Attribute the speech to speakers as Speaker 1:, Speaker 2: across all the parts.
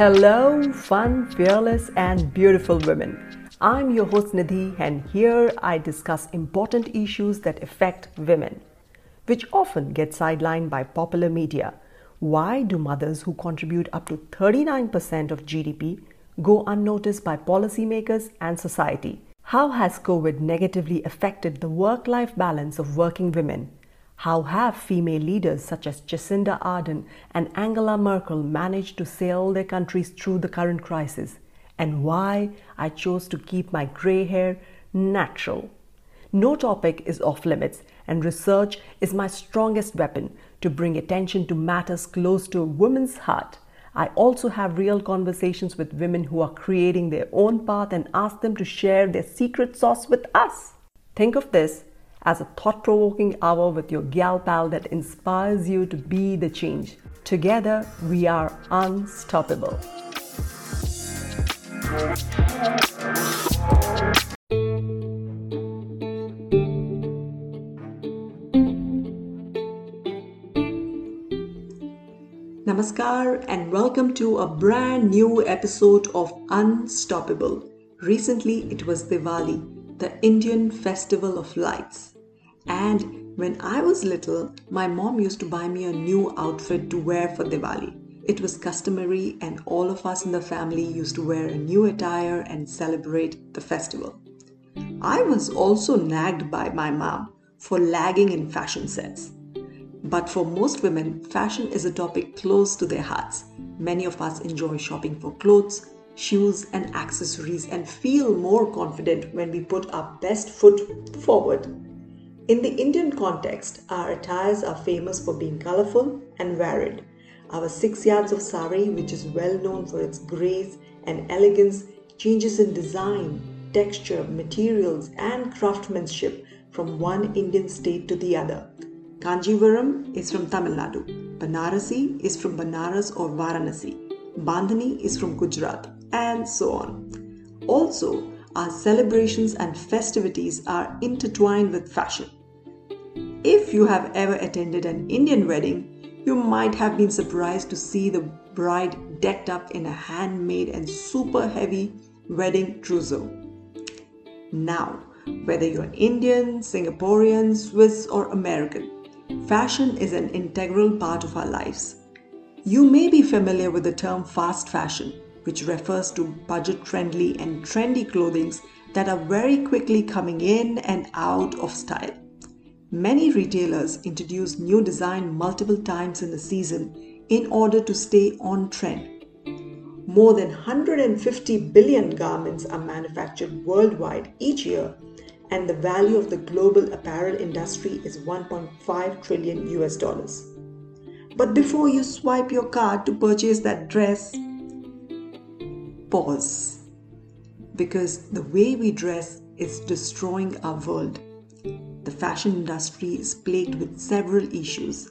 Speaker 1: Hello, fun, fearless, and beautiful women. I'm your host Nidhi, and here I discuss important issues that affect women, which often get sidelined by popular media. Why do mothers who contribute up to 39% of GDP go unnoticed by policymakers and society? How has COVID negatively affected the work life balance of working women? How have female leaders such as Jacinda Ardern and Angela Merkel managed to sail their countries through the current crisis? And why I chose to keep my grey hair natural. No topic is off limits, and research is my strongest weapon to bring attention to matters close to a woman's heart. I also have real conversations with women who are creating their own path and ask them to share their secret sauce with us. Think of this as a thought provoking hour with your gal pal that inspires you to be the change. Together, we are unstoppable. Namaskar and welcome to a brand new episode of Unstoppable. Recently it was Diwali, the Indian festival of lights. And when I was little, my mom used to buy me a new outfit to wear for Diwali. It was customary, and all of us in the family used to wear a new attire and celebrate the festival. I was also nagged by my mom for lagging in fashion sense. But for most women, fashion is a topic close to their hearts. Many of us enjoy shopping for clothes, shoes, and accessories and feel more confident when we put our best foot forward. In the Indian context, our attires are famous for being colorful and varied. Our six yards of sari, which is well known for its grace and elegance, changes in design, texture, materials, and craftsmanship from one Indian state to the other Kanjivaram is from Tamil Nadu. Banarasi is from Banaras or Varanasi. Bandhani is from Gujarat, and so on. Also, our celebrations and festivities are intertwined with fashion. If you have ever attended an Indian wedding, you might have been surprised to see the bride decked up in a handmade and super heavy wedding trousseau. Now, whether you're Indian, Singaporean, Swiss, or American, Fashion is an integral part of our lives. You may be familiar with the term fast fashion, which refers to budget friendly and trendy clothing that are very quickly coming in and out of style. Many retailers introduce new design multiple times in a season in order to stay on trend. More than 150 billion garments are manufactured worldwide each year and the value of the global apparel industry is 1.5 trillion US dollars. But before you swipe your card to purchase that dress, pause. Because the way we dress is destroying our world. The fashion industry is plagued with several issues.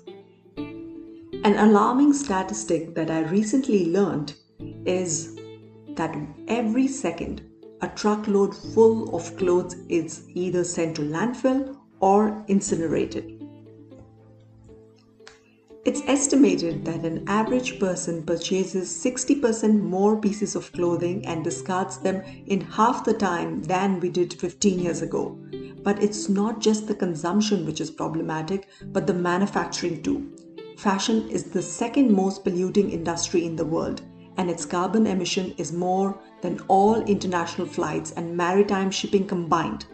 Speaker 1: An alarming statistic that I recently learned is that every second a truckload full of clothes is either sent to landfill or incinerated. It's estimated that an average person purchases 60% more pieces of clothing and discards them in half the time than we did 15 years ago. But it's not just the consumption which is problematic, but the manufacturing too. Fashion is the second most polluting industry in the world and its carbon emission is more than all international flights and maritime shipping combined.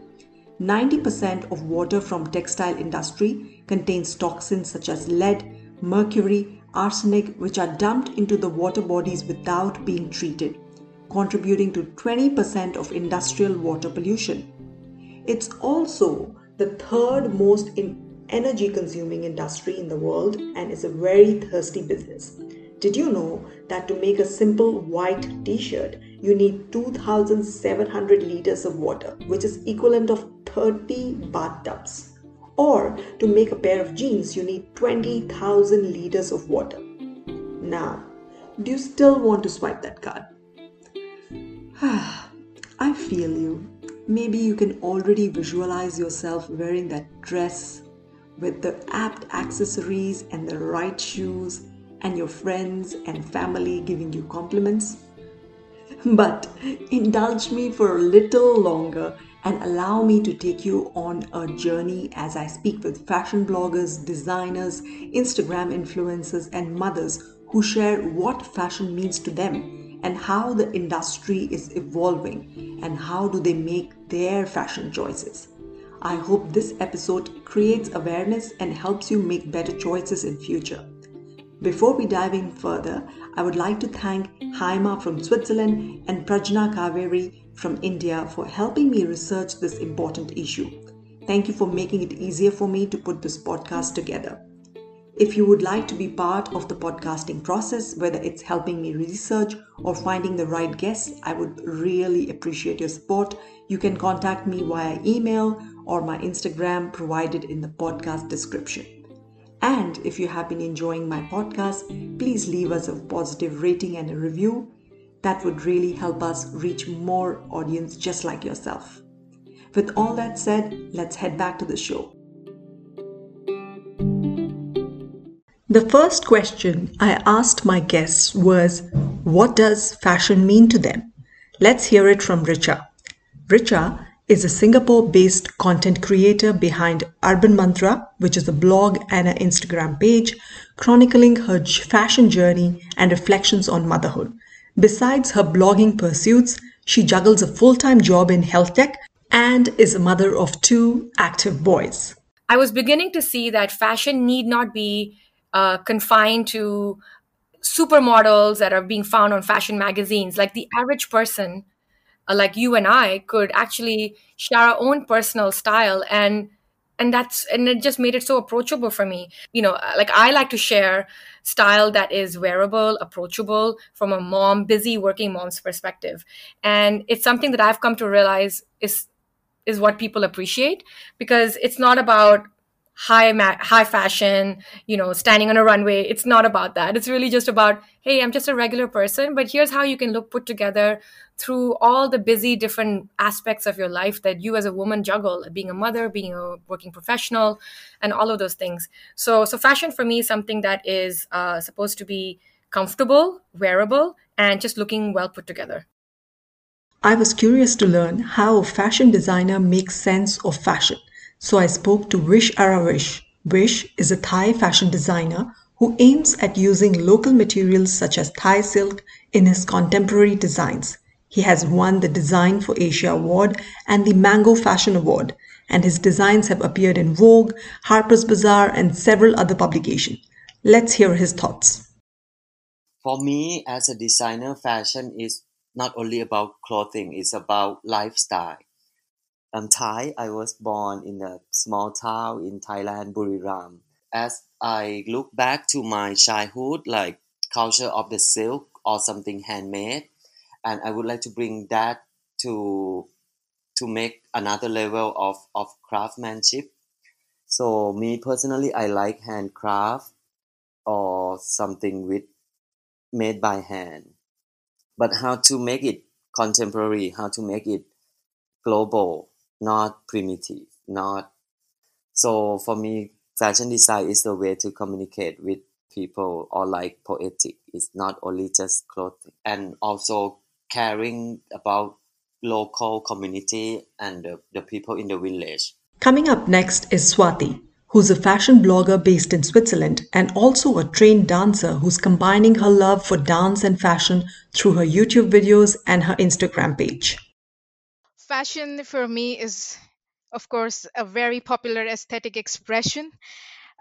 Speaker 1: 90% of water from textile industry contains toxins such as lead, mercury, arsenic which are dumped into the water bodies without being treated, contributing to 20% of industrial water pollution. It's also the third most energy consuming industry in the world and is a very thirsty business. Did you know that to make a simple white t-shirt, you need 2700 liters of water, which is equivalent of 30 bathtubs? Or to make a pair of jeans, you need 20,000 liters of water. Now, do you still want to swipe that card? I feel you. Maybe you can already visualize yourself wearing that dress with the apt accessories and the right shoes and your friends and family giving you compliments. But indulge me for a little longer and allow me to take you on a journey as I speak with fashion bloggers, designers, Instagram influencers, and mothers who share what fashion means to them and how the industry is evolving and how do they make their fashion choices. I hope this episode creates awareness and helps you make better choices in future. Before we dive in further, I would like to thank Haima from Switzerland and Prajna Kaveri from India for helping me research this important issue. Thank you for making it easier for me to put this podcast together. If you would like to be part of the podcasting process, whether it's helping me research or finding the right guests, I would really appreciate your support. You can contact me via email or my Instagram provided in the podcast description. And if you have been enjoying my podcast, please leave us a positive rating and a review. That would really help us reach more audience just like yourself. With all that said, let's head back to the show. The first question I asked my guests was What does fashion mean to them? Let's hear it from Richa. Richa is a Singapore based content creator behind Urban Mantra, which is a blog and an Instagram page chronicling her fashion journey and reflections on motherhood. Besides her blogging pursuits, she juggles a full time job in health tech and is a mother of two active boys.
Speaker 2: I was beginning to see that fashion need not be uh, confined to supermodels that are being found on fashion magazines. Like the average person uh, like you and I could actually share our own personal style and and that's and it just made it so approachable for me you know uh, like i like to share style that is wearable approachable from a mom busy working mom's perspective and it's something that i've come to realize is is what people appreciate because it's not about high ma- high fashion you know standing on a runway. It's not about that. It's really just about hey i'm just a regular person but here's how you can look put together through all the busy different aspects of your life that you as a woman juggle being a mother being a working professional and all of those things. So so fashion for me is something that is uh, supposed to be comfortable wearable and just looking well put together.
Speaker 1: I was curious to learn how a fashion designer makes sense of fashion so I spoke to Vish Aravish. Vish is a Thai fashion designer who aims at using local materials such as Thai silk in his contemporary designs. He has won the Design for Asia Award and the Mango Fashion Award, and his designs have appeared in Vogue, Harper's Bazaar, and several other publications. Let's hear his thoughts.
Speaker 3: For me, as a designer, fashion is not only about clothing, it's about lifestyle. I'm Thai. I was born in a small town in Thailand, Buriram. As I look back to my childhood, like culture of the silk or something handmade, and I would like to bring that to to make another level of, of craftsmanship. So me personally, I like handcraft or something with made by hand. But how to make it contemporary, how to make it global, not primitive, not so for me fashion design is the way to communicate with people or like poetic. It's not only just clothing and also caring about local community and the, the people in the village.
Speaker 1: Coming up next is Swati, who's a fashion blogger based in Switzerland and also a trained dancer who's combining her love for dance and fashion through her YouTube videos and her Instagram page.
Speaker 4: Fashion for me is, of course, a very popular aesthetic expression.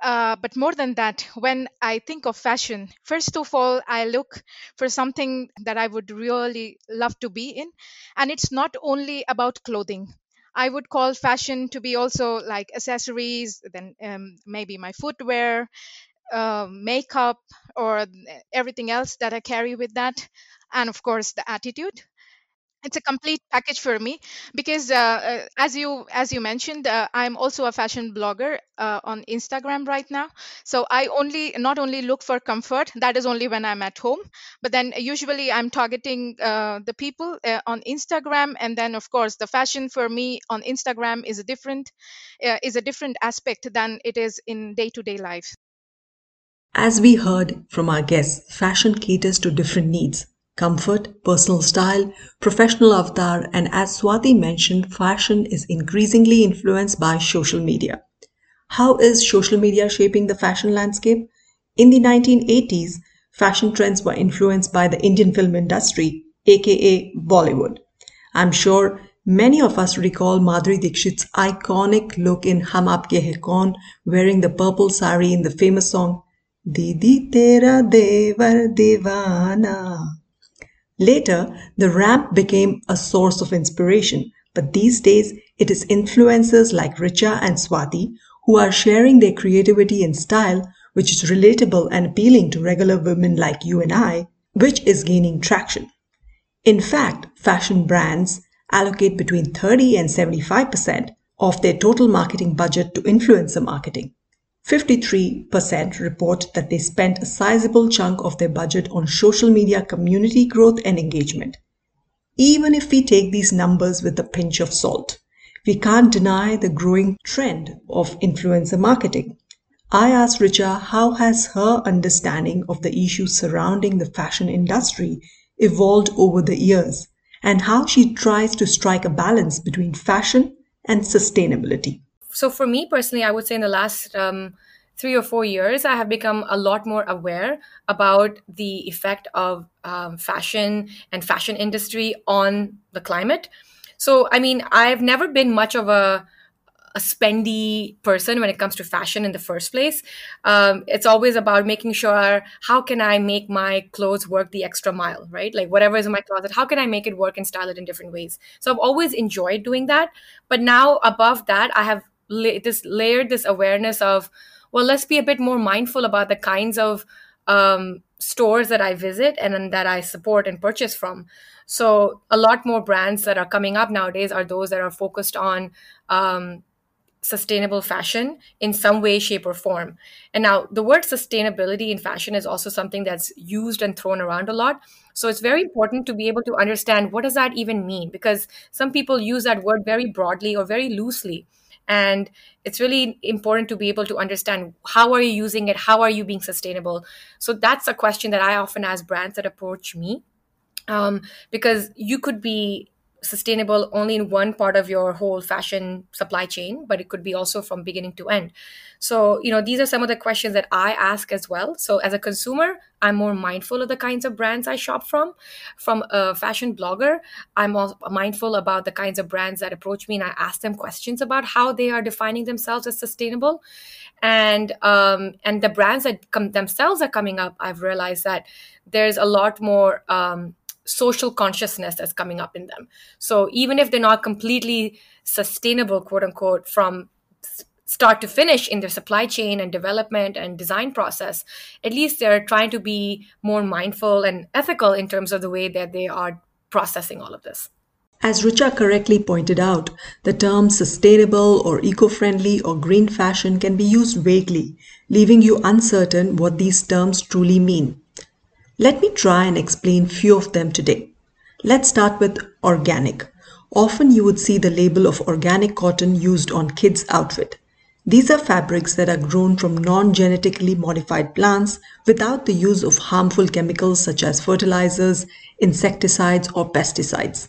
Speaker 4: Uh, but more than that, when I think of fashion, first of all, I look for something that I would really love to be in. And it's not only about clothing. I would call fashion to be also like accessories, then um, maybe my footwear, uh, makeup, or everything else that I carry with that. And of course, the attitude it's a complete package for me because uh, uh, as you as you mentioned uh, i'm also a fashion blogger uh, on instagram right now. So i only not only look for comfort that is only when i'm at home but then usually i'm targeting uh, the people on instagram. And then of course the fashion for me on instagram is a different is a different aspect than it is in day-to-day life.
Speaker 1: As we heard from our guests, fashion caters to different needs comfort, personal style, professional avatar, and as Swati mentioned, fashion is increasingly influenced by social media. How is social media shaping the fashion landscape? In the 1980s, fashion trends were influenced by the Indian film industry, aka Bollywood. I'm sure many of us recall Madhuri Dixit's iconic look in Hum Aapke Hai Kaun, wearing the purple sari in the famous song Didi Tera Devar Deewana. Later, the ramp became a source of inspiration, but these days it is influencers like Richa and Swati who are sharing their creativity and style, which is relatable and appealing to regular women like you and I, which is gaining traction. In fact, fashion brands allocate between 30 and 75% of their total marketing budget to influencer marketing. 53% report that they spent a sizable chunk of their budget on social media community growth and engagement. Even if we take these numbers with a pinch of salt, we can't deny the growing trend of influencer marketing. I asked Richa how has her understanding of the issues surrounding the fashion industry evolved over the years and how she tries to strike a balance between fashion and sustainability
Speaker 2: so for me personally, I would say in the last um, three or four years, I have become a lot more aware about the effect of um, fashion and fashion industry on the climate. So, I mean, I've never been much of a a spendy person when it comes to fashion in the first place. Um, it's always about making sure how can I make my clothes work the extra mile, right? Like whatever is in my closet, how can I make it work and style it in different ways? So I've always enjoyed doing that. But now above that, I have la- this layered this awareness of well let's be a bit more mindful about the kinds of um, stores that i visit and that i support and purchase from. So a lot more brands that are coming up nowadays are those that are focused on um, sustainable fashion in some way shape or form. And now the word sustainability in fashion is also something that's used and thrown around a lot. So it's very important to be able to understand what does that even mean? Because some people use that word very broadly or very loosely and it's really important to be able to understand how are you using it? How are you being sustainable? So that's a question that i often ask brands that approach me um, because you could be sustainable only in one part of your whole fashion supply chain but it could be also from beginning to end. So you know these are some of the questions that i ask as well. So as a consumer i'm more mindful of the kinds of brands i shop from. From a fashion blogger i'm mindful about the kinds of brands that approach me and i ask them questions about how they are defining themselves as sustainable. And um, and the brands that come themselves are coming up i've realized that there's a lot more um, social consciousness that's coming up in them. So even if they're not completely sustainable, quote unquote, from start to finish in their supply chain and development and design process, at least they're trying to be more mindful and ethical in terms of the way that they are processing all of this.
Speaker 1: As Richa correctly pointed out, the terms sustainable or eco friendly or green fashion can be used vaguely, leaving you uncertain what these terms truly mean. Let me try and explain few of them today. Let's start with organic. Often you would see the label of organic cotton used on kids' outfit. These are fabrics that are grown from non-genetically modified plants without the use of harmful chemicals such as fertilizers, insecticides or pesticides.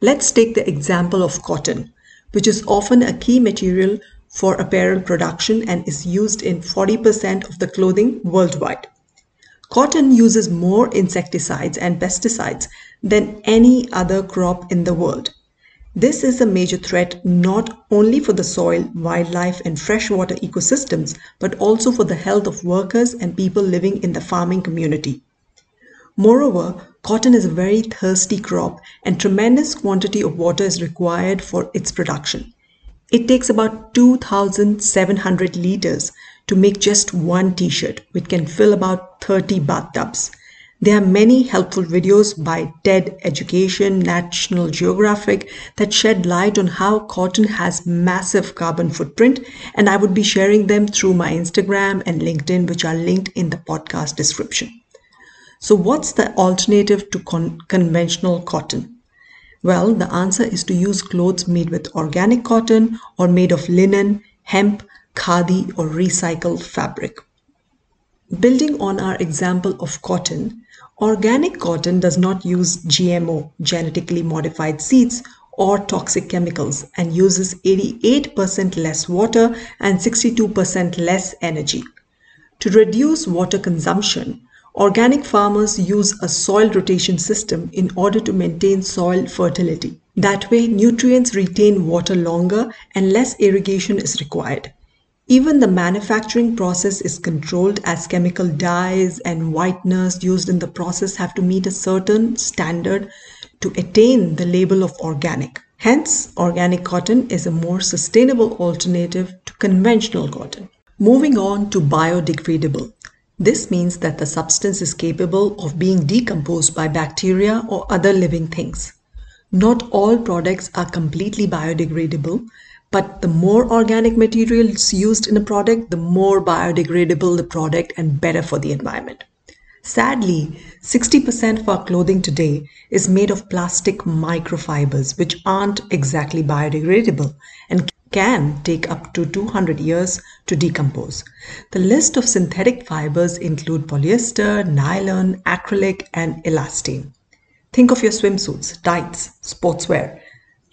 Speaker 1: Let's take the example of cotton, which is often a key material for apparel production and is used in 40% of the clothing worldwide. Cotton uses more insecticides and pesticides than any other crop in the world. This is a major threat not only for the soil, wildlife, and freshwater ecosystems, but also for the health of workers and people living in the farming community. Moreover, cotton is a very thirsty crop and tremendous quantity of water is required for its production. It takes about 2,700 liters to make just one t-shirt, which can fill about 30 bathtubs. There are many helpful videos by TED Education, National Geographic that shed light on how cotton has massive carbon footprint and I would be sharing them through my Instagram and LinkedIn which are linked in the podcast description. So what's the alternative to con- conventional cotton? Well, the answer is to use clothes made with organic cotton or made of linen, hemp, khadi or recycled fabric. Building on our example of cotton, organic cotton does not use GMO, genetically modified seeds, or toxic chemicals and uses 88% less water and 62% less energy. To reduce water consumption, organic farmers use a soil rotation system in order to maintain soil fertility. That way, nutrients retain water longer and less irrigation is required. Even the manufacturing process is controlled as chemical dyes and whiteners used in the process have to meet a certain standard to attain the label of organic. Hence, organic cotton is a more sustainable alternative to conventional cotton. Moving on to biodegradable. This means that the substance is capable of being decomposed by bacteria or other living things. Not all products are completely biodegradable, but the more organic materials used in a product, the more biodegradable the product and better for the environment. Sadly, 60% of our clothing today is made of plastic microfibers, which aren't exactly biodegradable and can take up to 200 years to decompose. The list of synthetic fibers include polyester, nylon, acrylic, and elastane. Think of your swimsuits, tights, sportswear,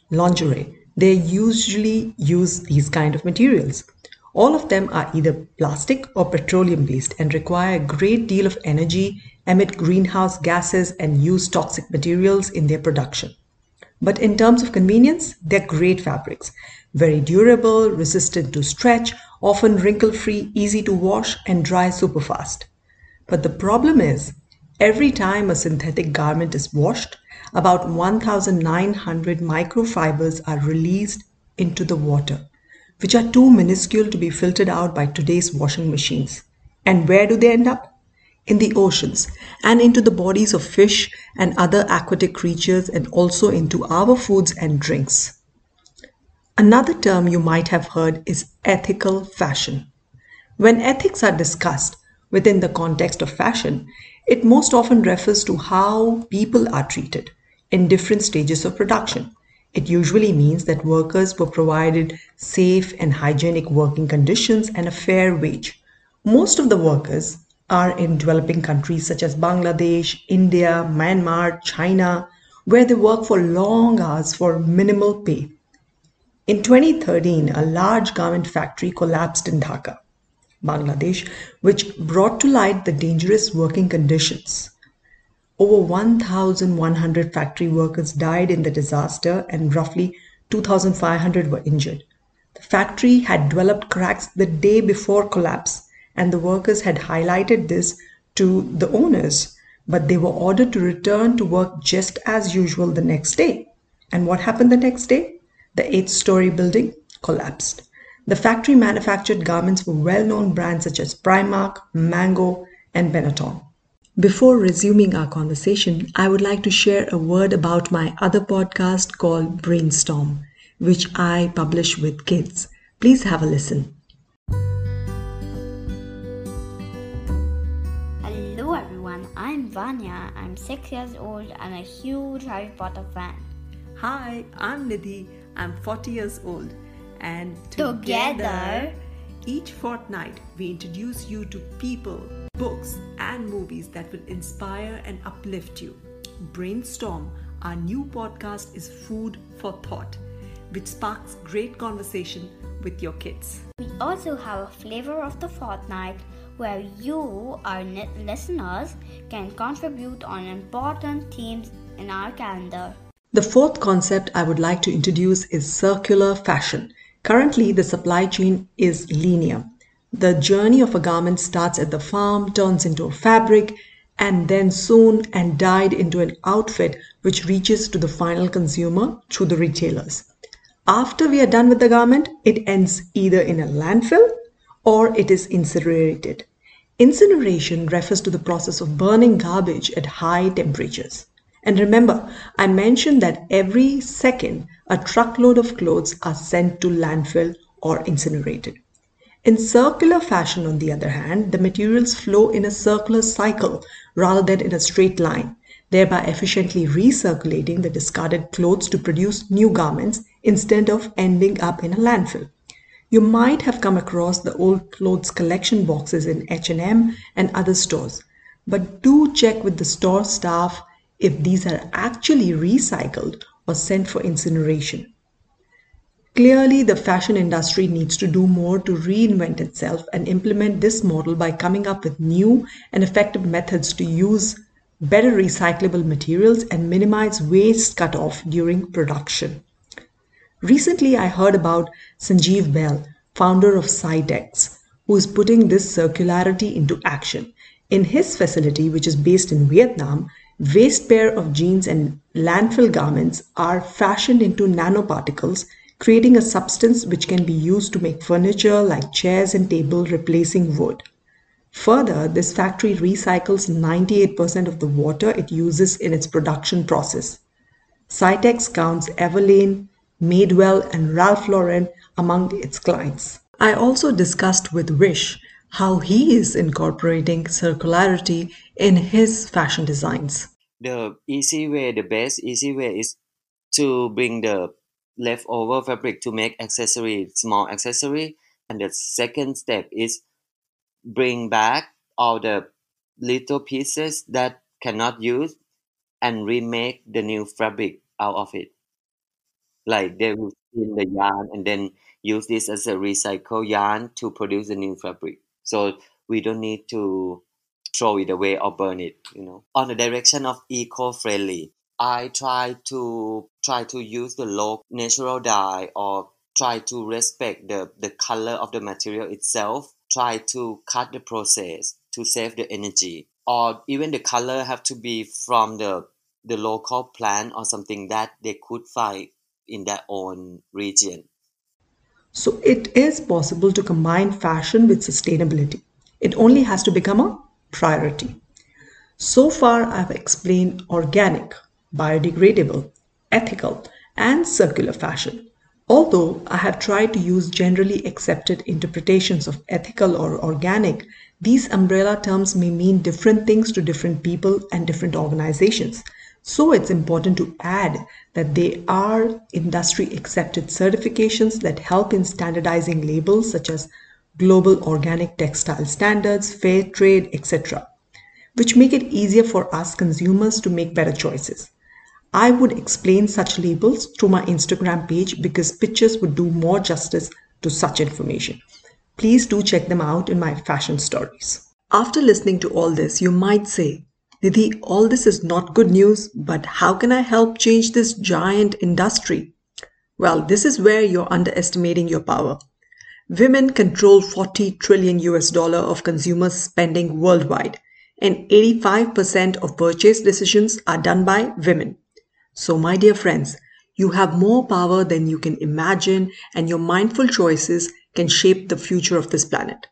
Speaker 1: lingerie. They usually use these kind of materials. All of them are either plastic or petroleum based and require a great deal of energy, emit greenhouse gases, and use toxic materials in their production. But in terms of convenience, they're great fabrics. Very durable, resistant to stretch, often wrinkle free, easy to wash, and dry super fast. But the problem is, Every time a synthetic garment is washed, about 1,900 microfibers are released into the water, which are too minuscule to be filtered out by today's washing machines. And where do they end up? In the oceans and into the bodies of fish and other aquatic creatures, and also into our foods and drinks. Another term you might have heard is ethical fashion. When ethics are discussed within the context of fashion, it most often refers to how people are treated in different stages of production. It usually means that workers were provided safe and hygienic working conditions and a fair wage. Most of the workers are in developing countries such as Bangladesh, India, Myanmar, China, where they work for long hours for minimal pay. In 2013, a large garment factory collapsed in Dhaka. Bangladesh, which brought to light the dangerous working conditions. Over 1,100 factory workers died in the disaster and roughly 2,500 were injured. The factory had developed cracks the day before collapse, and the workers had highlighted this to the owners, but they were ordered to return to work just as usual the next day. And what happened the next day? The eight story building collapsed. The factory manufactured garments for well-known brands such as Primark, Mango, and Benetton. Before resuming our conversation, I would like to share a word about my other podcast called Brainstorm, which I publish with kids. Please have a listen.
Speaker 5: Hello everyone, I'm Vanya. I'm six years old and a huge Harry Potter fan.
Speaker 1: Hi, I'm Nidhi. I'm 40 years old and
Speaker 5: together, together
Speaker 1: each fortnight we introduce you to people, books, and movies that will inspire and uplift you. Brainstorm, our new podcast, is food for thought, which sparks great conversation with your kids.
Speaker 5: We also have a flavor of the fortnight where you, our listeners, can contribute on important themes in our calendar.
Speaker 1: The fourth concept I would like to introduce is circular fashion. Currently, the supply chain is linear. The journey of a garment starts at the farm, turns into a fabric, and then sewn and dyed into an outfit which reaches to the final consumer through the retailers. After we are done with the garment, it ends either in a landfill or it is incinerated. Incineration refers to the process of burning garbage at high temperatures. And remember, I mentioned that every second a truckload of clothes are sent to landfill or incinerated. In circular fashion, on the other hand, the materials flow in a circular cycle rather than in a straight line, thereby efficiently recirculating the discarded clothes to produce new garments instead of ending up in a landfill. You might have come across the old clothes collection boxes in H&M and other stores, but do check with the store staff if these are actually recycled or sent for incineration. Clearly, the fashion industry needs to do more to reinvent itself and implement this model by coming up with new and effective methods to use better recyclable materials and minimize waste cut off during production. Recently, I heard about Sanjeev Bahl, founder of Saitex, who is putting this circularity into action. In his facility, which is based in Vietnam, waste pair of jeans and landfill garments are fashioned into nanoparticles creating a substance which can be used to make furniture like chairs and tables replacing wood. Further, this factory recycles 98% of the water it uses in its production process. Saitex counts Everlane, Madewell, and Ralph Lauren among its clients. I also discussed with Vish how he is incorporating circularity in his fashion designs.
Speaker 3: The easy way, the best easy way is to bring the leftover fabric to make accessory, small accessory. And the second step is bring back all the little pieces that cannot use and remake the new fabric out of it. Like they will spin the yarn and then use this as a recycle yarn to produce a new fabric. So we don't need to throw it away or burn it, you know. On the direction of eco-friendly, I try to try to use the low natural dye or try to respect the, the color of the material itself, try to cut the process to save the energy. Or even the color have to be from the the local plant or something that they could find in their own region.
Speaker 1: So it is possible to combine fashion with sustainability. It only has to become a priority. So far, I've explained organic, biodegradable, ethical, and circular fashion. Although I have tried to use generally accepted interpretations of ethical or organic, these umbrella terms may mean different things to different people and different organizations. So it's important to add that they are industry accepted certifications that help in standardizing labels such as Global Organic Textile Standards, Fair Trade, etc., which make it easier for us consumers to make better choices. I would explain such labels through my Instagram page because pictures would do more justice to such information. Please do check them out in my fashion stories. After listening to all this, you might say, Nidhi, all this is not good news, but how can I help change this giant industry? Well, this is where you're underestimating your power. Women control 40 trillion US dollar of consumer spending worldwide, and 85% of purchase decisions are done by women. So, my dear friends, you have more power than you can imagine, and your mindful choices can shape the future of this planet.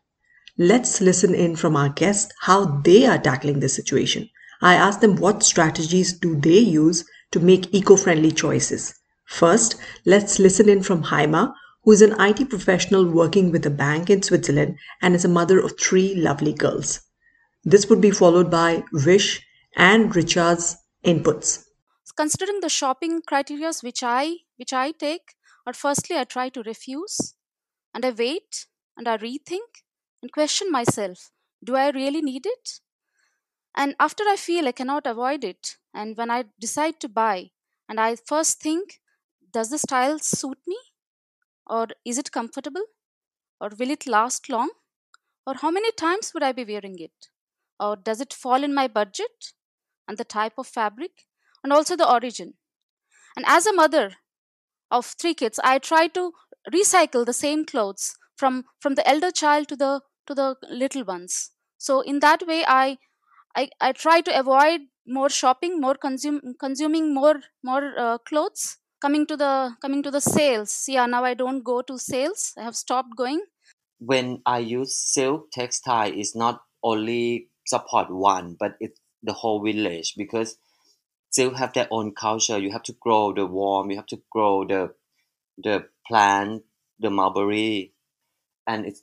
Speaker 1: Let's listen in from our guests how they are tackling this situation. I asked them what strategies do they use to make eco-friendly choices. First, let's listen in from Haima, who is an IT professional working with a bank in Switzerland and is a mother of three lovely girls. This would be followed by Vish and Richa's inputs
Speaker 6: considering the shopping criteria which I which I take, or firstly I try to refuse, and I wait and I rethink and question myself: Do I really need it? And after I feel I cannot avoid it, and when I decide to buy, and I first think, does the style suit me, or is it comfortable, or will it last long, or how many times would I be wearing it, or does it fall in my budget, and the type of fabric and also the origin. And as a mother of three kids, I try to recycle the same clothes from from the elder child to the to the little ones. So in that way, I I, I try to avoid more shopping, more consume consuming more more uh, clothes. Coming to the coming to the sales, yeah. Now I don't go to sales. I have stopped going.
Speaker 3: When I use silk textile, it's not only support one, but it's the whole village because still have their own culture. You have to grow the worm, you have to grow the the plant, the mulberry, and it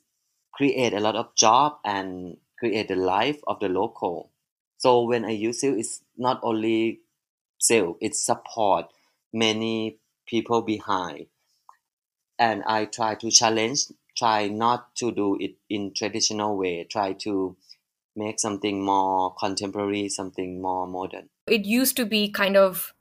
Speaker 3: create a lot of job and create the life of the local. So when I use silk, it's not only silk; it support many people behind, and I try to challenge try not to do it in traditional way. Try to make something more contemporary, something more modern.
Speaker 2: It used to be kind of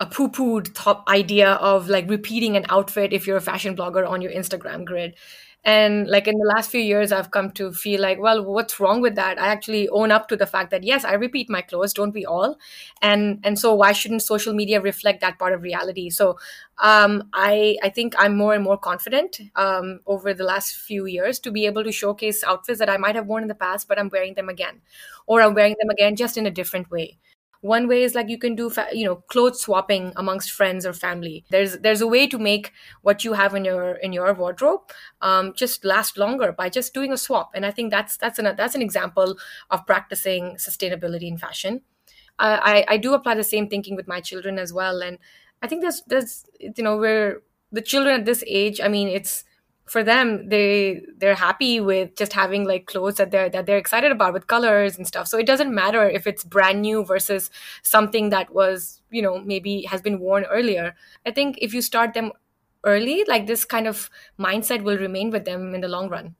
Speaker 2: a poo-pooed top idea of like repeating an outfit if you're a fashion blogger on your Instagram grid. And like in the last few years, I've come to feel like, well, what's wrong with that? I actually own up to the fact that yes, I repeat my clothes, don't we all? And and so why shouldn't social media reflect that part of reality? So um, I I think I'm more and more confident um, over the last few years to be able to showcase outfits that I might have worn in the past, but I'm wearing them again, or I'm wearing them again just in a different way one way is like you can do fa- you know clothes swapping amongst friends or family. There's there's a way to make what you have in your in your wardrobe um, just last longer by just doing a swap. And i think that's that's an that's an example of practicing sustainability in fashion. I, I do apply the same thinking with my children as well. And i think there's there's you know we're the children at this age i mean it's for them they they're happy with just having like clothes that they're that they're excited about with colors and stuff. So it doesn't matter if it's brand new versus something that was you know maybe has been worn earlier. I think if you start them early like this kind of mindset will remain with them in the long run.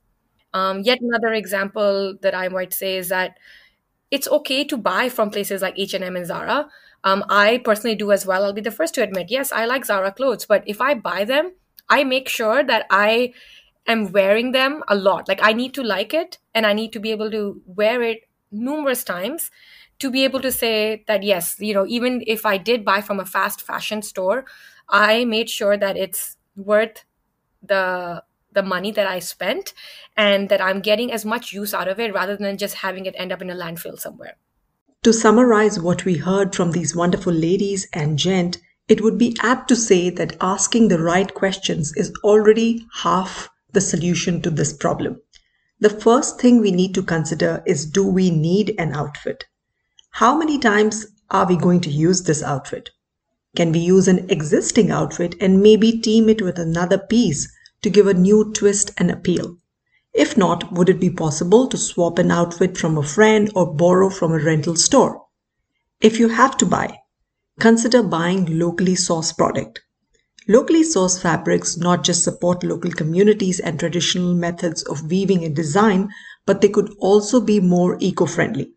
Speaker 2: Um, yet another example that i might say is that it's okay to buy from places like h&m and zara. Um, i personally do as well. I'll be the first to admit yes i like zara clothes but if i buy them I make sure that I am wearing them a lot. Like I need to like it and I need to be able to wear it numerous times to be able to say that yes, you know, even if I did buy from a fast fashion store, I made sure that it's worth the the money that I spent and that I'm getting as much use out of it rather than just having it end up in a landfill somewhere.
Speaker 1: To summarize what we heard from these wonderful ladies and gent, it would be apt to say that asking the right questions is already half the solution to this problem. The first thing we need to consider is do we need an outfit? How many times are we going to use this outfit? Can we use an existing outfit and maybe team it with another piece to give a new twist and appeal? If not, would it be possible to swap an outfit from a friend or borrow from a rental store? If you have to buy, consider buying locally sourced product. Locally sourced fabrics not just support local communities and traditional methods of weaving and design, but they could also be more eco-friendly.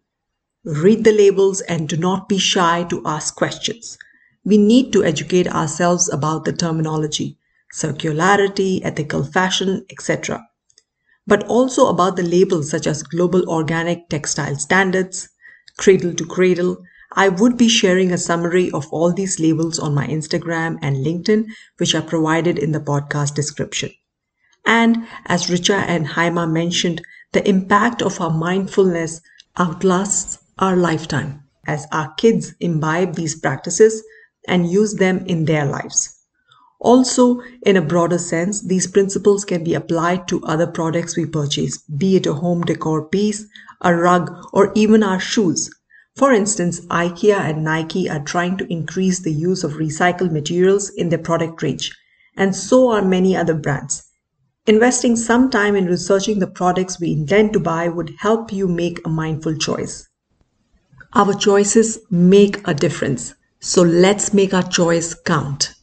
Speaker 1: Read the labels and do not be shy to ask questions. We need to educate ourselves about the terminology, circularity, ethical fashion, etc. But also about the labels such as Global Organic Textile Standards, Cradle to Cradle, I would be sharing a summary of all these labels on my Instagram and LinkedIn, which are provided in the podcast description. And as Richa and Haima mentioned, the impact of our mindfulness outlasts our lifetime as our kids imbibe these practices and use them in their lives. Also, in a broader sense, these principles can be applied to other products we purchase, be it a home decor piece, a rug, or even our shoes. For instance, IKEA and Nike are trying to increase the use of recycled materials in their product range, and so are many other brands. Investing some time in researching the products we intend to buy would help you make a mindful choice. Our choices make a difference, so let's make our choice count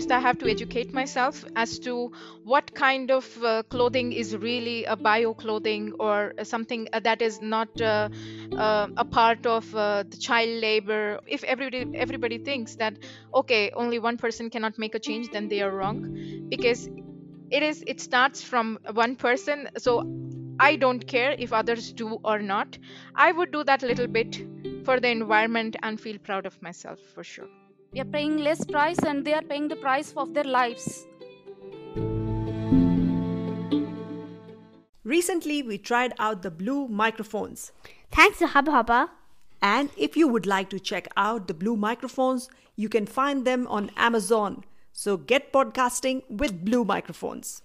Speaker 4: first I have to educate myself as to what kind of uh, clothing is really a bio clothing or something uh, that is not uh, uh, a part of uh, the child labor. If everybody everybody thinks that okay, only one person cannot make a change, then they are wrong, because it is it starts from one person. So I don't care if others do or not. I would do that little bit for the environment and feel proud of myself for sure
Speaker 6: we are paying less price and they are paying the price of their lives
Speaker 7: Recently, we tried out the Blue microphones.
Speaker 5: Thanks to Hubhopper.
Speaker 7: And if you would like to check out the Blue microphones, you can find them on Amazon. So get podcasting with Blue microphones.